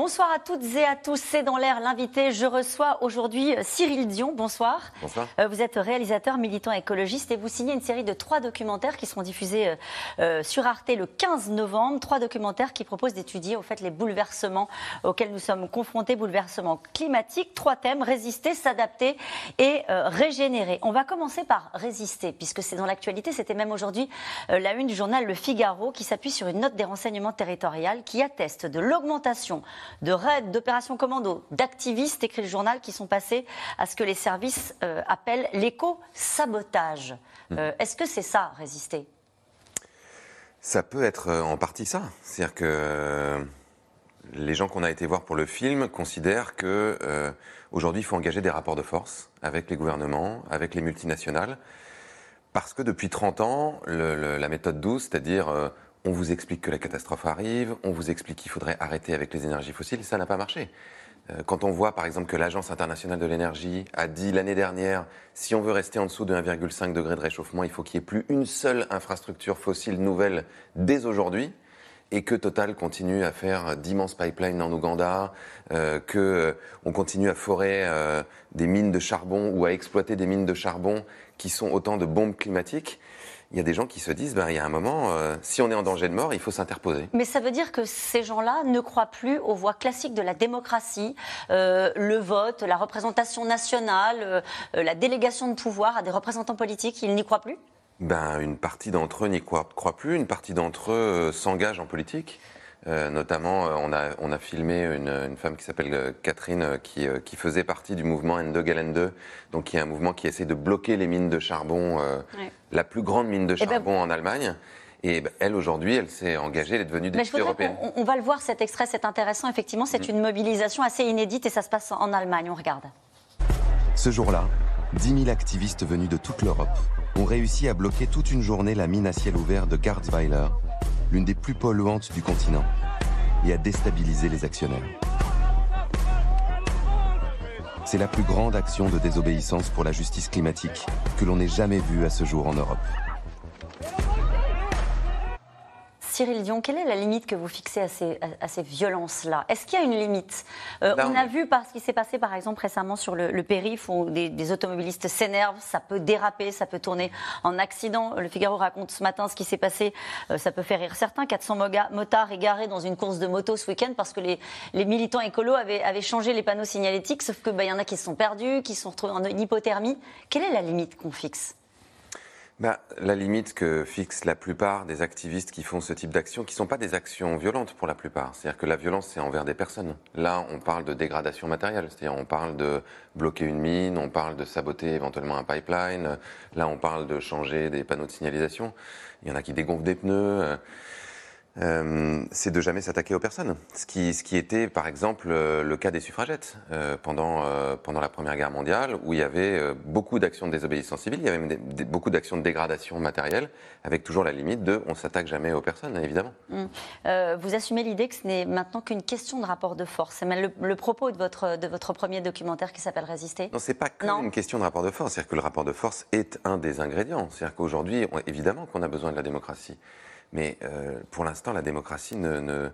Bonsoir à toutes et à tous. C'est dans l'air l'invité. Je reçois aujourd'hui euh, Cyril Dion. Bonsoir. Bonsoir. Euh, vous êtes réalisateur, militant écologiste et vous signez une série de trois documentaires qui seront diffusés euh, sur Arte le 15 novembre. Trois documentaires qui proposent d'étudier au fait les bouleversements auxquels nous sommes confrontés, bouleversements climatiques. Trois thèmes résister, s'adapter et régénérer. On va commencer par résister puisque c'est dans l'actualité. C'était même aujourd'hui la une du journal Le Figaro qui s'appuie sur une note des renseignements territoriaux qui atteste de l'augmentation de raids, d'opérations commando, d'activistes, écrit le journal, qui sont passés à ce que les services euh, appellent l'éco-sabotage. Hmm. Euh, est-ce que c'est ça, résister? Ça peut être euh, en partie ça. C'est-à-dire que les gens qu'on a été voir pour le film considèrent que aujourd'hui il faut engager des rapports de force avec les gouvernements, avec les multinationales, parce que depuis 30 ans, la méthode douce, c'est-à-dire on vous explique que la catastrophe arrive, on vous explique qu'il faudrait arrêter avec les énergies fossiles, ça n'a pas marché. Euh, quand on voit par exemple que l'Agence internationale de l'énergie a dit l'année dernière, si on veut rester en dessous de 1,5 degré de réchauffement, il faut qu'il n'y ait plus une seule infrastructure fossile nouvelle dès aujourd'hui, et que Total continue à faire d'immenses pipelines en Ouganda, euh, que euh, on continue à forer euh, des mines de charbon ou à exploiter des mines de charbon qui sont autant de bombes climatiques il y a des gens qui se disent, ben, il y a un moment, euh, si on est en danger de mort, il faut s'interposer. Mais ça veut dire que ces gens-là ne croient plus aux voies classiques de la démocratie, euh, le vote, la représentation nationale, euh, la délégation de pouvoir à des représentants politiques. Ils n'y croient plus? Ben, Une partie d'entre eux n'y croient, plus, une partie d'entre eux s'engagent en politique. Euh, notamment, euh, on, a, on a filmé une, une femme qui s'appelle euh, Catherine, qui, qui, faisait partie du mouvement Ende Galen 2, donc qui est un mouvement qui essaie de bloquer les mines de charbon, la plus grande mine de eh ben, charbon en Allemagne. Et ben, elle, aujourd'hui, elle s'est engagée, elle est devenue députée européenne. On, va le voir, cet extrait, c'est intéressant. Effectivement, c'est mm. une mobilisation assez inédite et ça se passe en Allemagne. On regarde. Ce jour-là, 10 000 activistes venus de toute l'Europe ont réussi à bloquer toute une journée la mine à ciel ouvert de Garzweiler, l'une des plus polluantes du continent, et à déstabiliser les actionnaires. C'est la plus grande action de désobéissance pour la justice climatique que l'on ait jamais vue à ce jour en Europe. Cyril Dion, quelle est la limite que vous fixez à ces, violences-là? Est-ce qu'il y a une limite? Euh, On a vu par ce qui s'est passé, par exemple, récemment sur le, périph, où des, automobilistes s'énervent, ça peut déraper, ça peut tourner en accident. Le Figaro raconte ce matin ce qui s'est passé, euh, ça peut faire rire certains. 400 motards égarés dans une course de moto ce week-end parce que les, militants écolos avaient, changé les panneaux signalétiques, sauf qu'il bah, y en a qui se sont perdus, qui se sont retrouvés en hypothermie. Quelle est la limite qu'on fixe? Bah, La limite que fixent la plupart des activistes qui font ce type d'action, qui ne sont pas des actions violentes pour la plupart. C'est-à-dire que la violence, c'est envers des personnes. Là, on parle de dégradation matérielle. C'est-à-dire on parle de bloquer une mine, on parle de saboter éventuellement un pipeline. Là, on parle de changer des panneaux de signalisation. Il y en a qui dégonflent des pneus. Euh, c'est de jamais s'attaquer aux personnes. Ce qui, ce qui était, par exemple, euh, le cas des suffragettes euh, pendant, pendant la Première Guerre mondiale, où il y avait beaucoup d'actions de désobéissance civile, il y avait même beaucoup d'actions de dégradation matérielle, avec toujours la limite de on s'attaque jamais aux personnes, évidemment. Mmh. vous assumez l'idée que ce n'est maintenant qu'une question de rapport de force. C'est même le, propos de votre, de votre premier documentaire qui s'appelle Résister Non, c'est pas qu'une question de rapport de force. C'est-à-dire que le rapport de force est un des ingrédients. C'est-à-dire qu'aujourd'hui, évidemment qu'on a besoin de la démocratie. Mais euh, pour l'instant, la démocratie ne,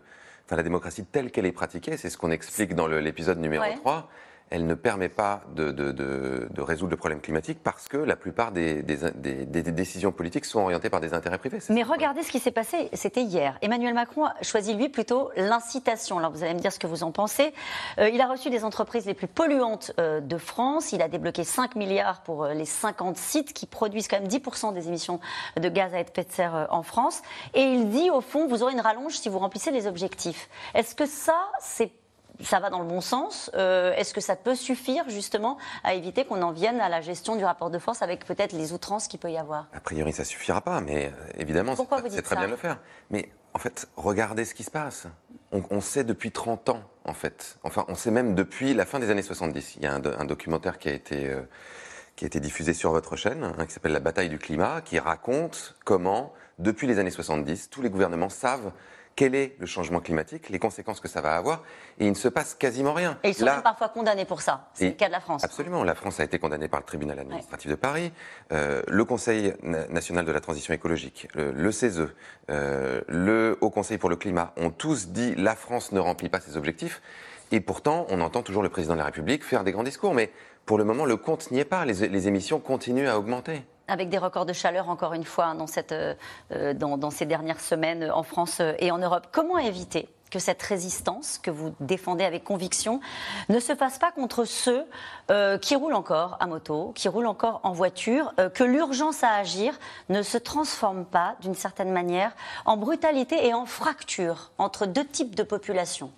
Enfin, la démocratie telle qu'elle est pratiquée, c'est ce qu'on explique dans l'épisode numéro 3, elle ne permet pas de, de, de, de, résoudre le problème climatique parce que la plupart des, des, des, des, décisions politiques sont orientées par des intérêts privés. Mais regardez ce qui s'est passé, c'était hier. Emmanuel Macron a choisi, lui, plutôt l'incitation. Alors, vous allez me dire ce que vous en pensez. Euh, il a reçu les entreprises les plus polluantes euh, de France. Il a débloqué 5 milliards pour euh, les 50 sites qui produisent quand même 10% des émissions de gaz à effet de serre en France. Et il dit, au fond, vous aurez une rallonge si vous remplissez les objectifs. Est-ce que ça, c'est ça va dans le bon sens. Euh, est-ce que ça peut suffire justement à éviter qu'on en vienne à la gestion du rapport de force avec peut-être les outrances qu'il peut y avoir? A priori, ça suffira pas, mais euh, évidemment, c'est très bien de le faire. Mais en fait, regardez ce qui se passe. On, sait depuis 30 ans, en fait. Enfin, on sait même depuis la fin des années 70. Il y a un, documentaire qui a été euh, qui a été diffusé sur votre chaîne, hein, qui s'appelle La bataille du climat, qui raconte comment, depuis les années 70, tous les gouvernements savent quel est le changement climatique, les conséquences que ça va avoir, et il ne se passe quasiment rien. Et ils sont Là- même parfois condamnés pour ça. C'est le cas de la France. Absolument. La France a été condamnée par le tribunal administratif de Paris, euh, le Conseil na- national de la transition écologique, le, le CESE, euh, le Haut Conseil pour le climat ont tous dit la France ne remplit pas ses objectifs. Et pourtant, on entend toujours le président de la République faire des grands discours. Mais pour le moment, le compte n'y est pas. Les, les émissions continuent à augmenter. Avec des records de chaleur, encore une fois, dans, cette, euh, euh, dans, ces dernières semaines euh, en France et en Europe. Comment éviter que cette résistance que vous défendez avec conviction ne se fasse pas contre ceux qui roulent encore à moto, qui roulent encore en voiture, que l'urgence à agir ne se transforme pas, d'une certaine manière, en brutalité et en fracture entre deux types de populations?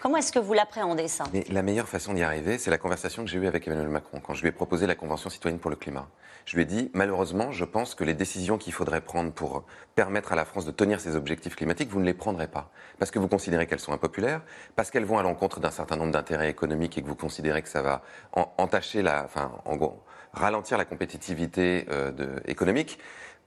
Comment est-ce que vous l'appréhendez, ça Mais la meilleure façon d'y arriver, c'est la conversation que j'ai eue avec Emmanuel Macron quand je lui ai proposé la Convention citoyenne pour le climat. Je lui ai dit, malheureusement, je pense que les décisions qu'il faudrait prendre pour permettre à la France de tenir ses objectifs climatiques, vous ne les prendrez pas. Parce que vous considérez qu'elles sont impopulaires, parce qu'elles vont à l'encontre d'un certain nombre d'intérêts économiques et que vous considérez que ça va en- entacher la, enfin, en gros, ralentir la compétitivité euh, économique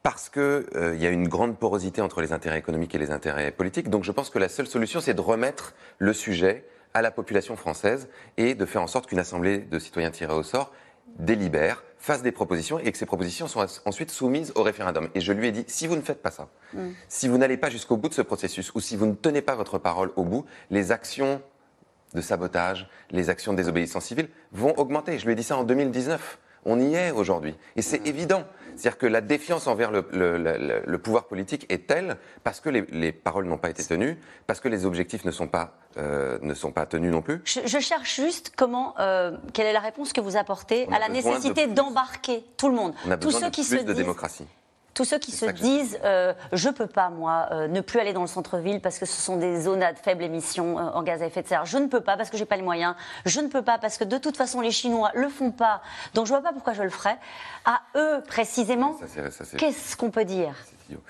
parce qu'il il y a une grande porosité entre les intérêts économiques et les intérêts politiques. Donc je pense que la seule solution, c'est de remettre le sujet à la population française et de faire en sorte qu'une assemblée de citoyens tirés au sort délibère, fasse des propositions et que ces propositions soient ensuite soumises au référendum. Et je lui ai dit, si vous ne faites pas ça, si vous n'allez pas jusqu'au bout de ce processus ou si vous ne tenez pas votre parole au bout, les actions de sabotage, les actions de désobéissance civile vont augmenter. Je lui ai dit ça en 2019. On y est aujourd'hui. Et c'est évident. C'est-à-dire que la défiance envers le, le- le- le pouvoir politique est telle parce que les, les paroles n'ont pas été tenues, parce que les objectifs ne sont pas, euh, ne sont pas tenus non plus. Je, je cherche juste comment, euh, quelle est la réponse que vous apportez à la nécessité d'embarquer tout le monde. On a tous ceux de qui plus se de disent, démocratie. Tous ceux qui se disent, euh, je peux pas moi euh, ne plus aller dans le centre-ville parce que ce sont des zones à faible émission euh, en gaz à effet de serre. Je ne peux pas parce que j'ai pas les moyens. Je ne peux pas parce que de toute façon les Chinois le font pas. Donc je vois pas pourquoi je le ferais. À eux précisément, qu'est-ce qu'on peut dire? C'est idiot.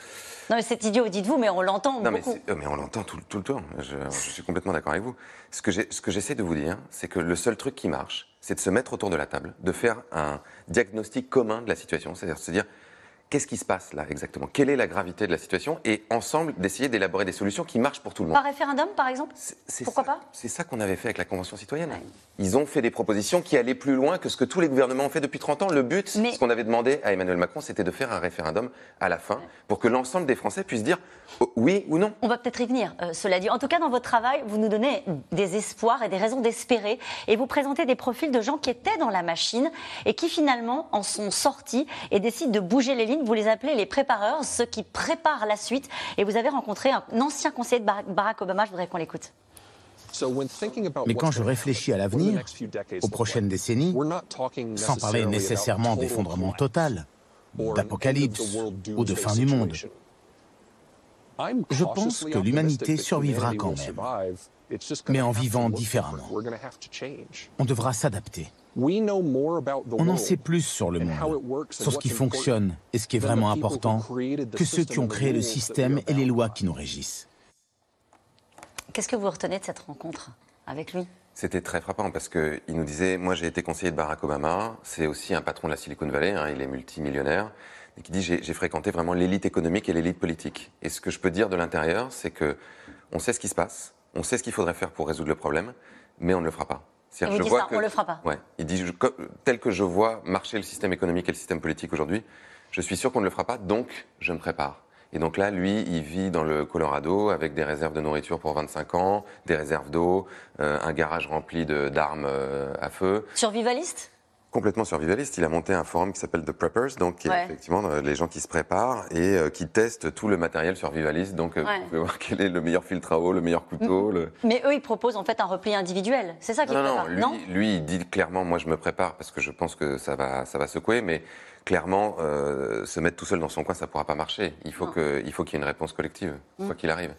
Non mais c'est idiot, dites-vous, mais on l'entend mais, beaucoup. c'est- euh, mais on l'entend tout, tout le temps. Je, je suis complètement d'accord avec vous. Ce que j'ai- ce que j'essaie de vous dire, c'est que le seul truc qui marche, c'est de se mettre autour de la table, de faire un diagnostic commun de la situation, c'est-à-dire se dire qu'est-ce qui se passe là exactement, quelle est la gravité de la situation, et ensemble d'essayer d'élaborer des solutions qui marchent pour tout le monde? Par référendum, par exemple? Pourquoi ça- pas? C'est ça qu'on avait fait avec la Convention citoyenne. Ils ont fait des propositions qui allaient plus loin que ce que tous les gouvernements ont fait depuis 30 ans. Le but, Mais- ce qu'on avait demandé à Emmanuel Macron, c'était de faire un référendum à la fin pour que l'ensemble des Français puissent dire oh, oui ou non. On va peut-être y venir, euh, cela dit. En tout cas, dans votre travail, vous nous donnez des espoirs et des raisons d'espérer. Et vous présentez des profils de gens qui étaient dans la machine et qui finalement en sont sortis et décident de bouger les lignes. Vous les appelez les prépareurs, ceux qui préparent la suite. Et vous avez rencontré un ancien conseiller de Barack- Barack Obama. Je voudrais qu'on l'écoute. Mais quand je réfléchis à l'avenir, aux prochaines décennies, sans parler nécessairement d'effondrement total, d'apocalypse ou de fin du monde, je pense que l'humanité survivra quand même, mais en vivant différemment. On devra s'adapter. On en sait plus sur le monde, sur ce qui fonctionne et ce qui est vraiment important, que ceux qui ont créé le système et les lois qui nous régissent. Qu'est-ce que vous retenez de cette rencontre avec lui? C'était très frappant parce qu'il nous disait Moi, j'ai été conseiller de Barack Obama, c'est aussi un patron de la Silicon Valley, hein, il est multimillionnaire. Et qui dit J'ai j'ai fréquenté vraiment l'élite économique et l'élite politique. Et ce que je peux dire de l'intérieur, c'est que on sait ce qui se passe, on sait ce qu'il faudrait faire pour résoudre le problème, mais on ne le fera pas. C'est-à-dire, Il je vois ça, on le fera pas. Ouais, il dit je- Tel que je vois marcher le système économique et le système politique aujourd'hui, je suis sûr qu'on ne le fera pas, donc je me prépare. Et donc là, lui, il vit dans le Colorado avec des réserves de nourriture pour 25 ans, des réserves d'eau, euh, un garage rempli d'armes euh, à feu. Survivaliste? Complètement survivaliste, il a monté un forum qui s'appelle The Preppers, donc qui est Ouais. effectivement euh, les gens qui se préparent et euh, qui testent tout le matériel survivaliste. Donc euh, Ouais. vous pouvez voir quel est le meilleur filtre à eau, le meilleur couteau. le... Mais eux, ils proposent en fait un repli individuel. C'est ça qu'ils Non, non, préparent, lui, non? lui, il dit clairement, moi je me prépare parce que je pense que ça va, ça va secouer, mais clairement, euh, se mettre tout seul dans son coin, ça ne pourra pas marcher. Il faut Non. que- il faut qu'il y ait une réponse collective, Mm. quoi qu'il arrive.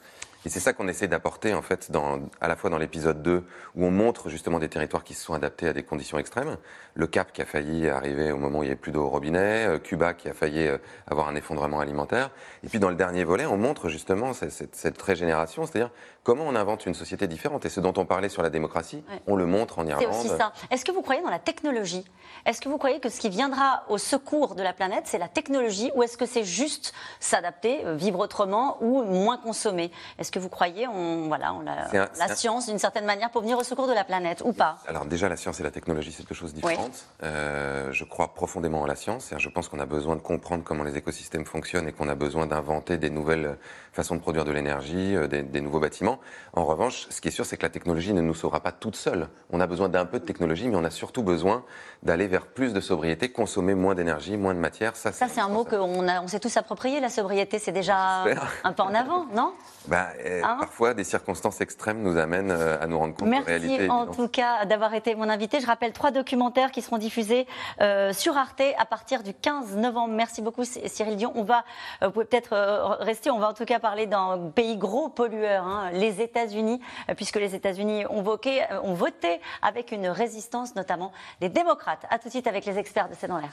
Et c'est ça qu'on essaie d'apporter, en fait, dans, à la fois dans l'épisode 2, où on montre justement des territoires qui se sont adaptés à des conditions extrêmes. Le Cap qui a failli arriver au moment où il n'y avait plus d'eau au robinet, euh, Cuba qui a failli euh, avoir un effondrement alimentaire. Et puis dans le dernier volet, on montre justement cette, cette, cette régénération, c'est-à-dire comment on invente une société différente. Et ce dont on parlait sur la démocratie, Ouais. on le montre en C'est Irlande. aussi ça. Est-ce que vous croyez dans la technologie? Est-ce que vous croyez que ce qui viendra au secours de la planète, c'est la technologie? Ou est-ce que c'est juste s'adapter, euh, vivre autrement ou moins consommer? Est-ce que vous croyez on, voilà, on a la science d'une certaine manière pour venir au secours de la planète ou pas Alors déjà, la science et la technologie, c'est deux choses différentes. Euh, je crois profondément en la science. Je pense qu'on a besoin de comprendre comment les écosystèmes fonctionnent et qu'on a besoin d'inventer des nouvelles façons de produire de l'énergie, euh, des, nouveaux bâtiments. En revanche, ce qui est sûr, c'est que la technologie ne nous sauvera pas toute seule. On a besoin d'un peu de technologie, mais on a surtout besoin d'aller vers plus de sobriété, consommer moins d'énergie, moins de matière. Ça, c'est un mot qu'on on s'est tous approprié. La sobriété, c'est déjà un peu en avant, non? Bah, hein Parfois, des circonstances extrêmes nous amènent euh, à nous rendre compte Merci de la réalité. en tout cas d'avoir été mon invité. Je rappelle trois documentaires qui seront diffusés euh, sur Arte à partir du 15 novembre. Merci beaucoup Cyril Dion. On va, vous pouvez peut-être rester, on va en tout cas parler d'un pays gros pollueur, hein, les États-Unis, puisque les États-Unis ont, ont voté avec une résistance, notamment des démocrates. À tout de suite avec les experts de C'est dans l'air.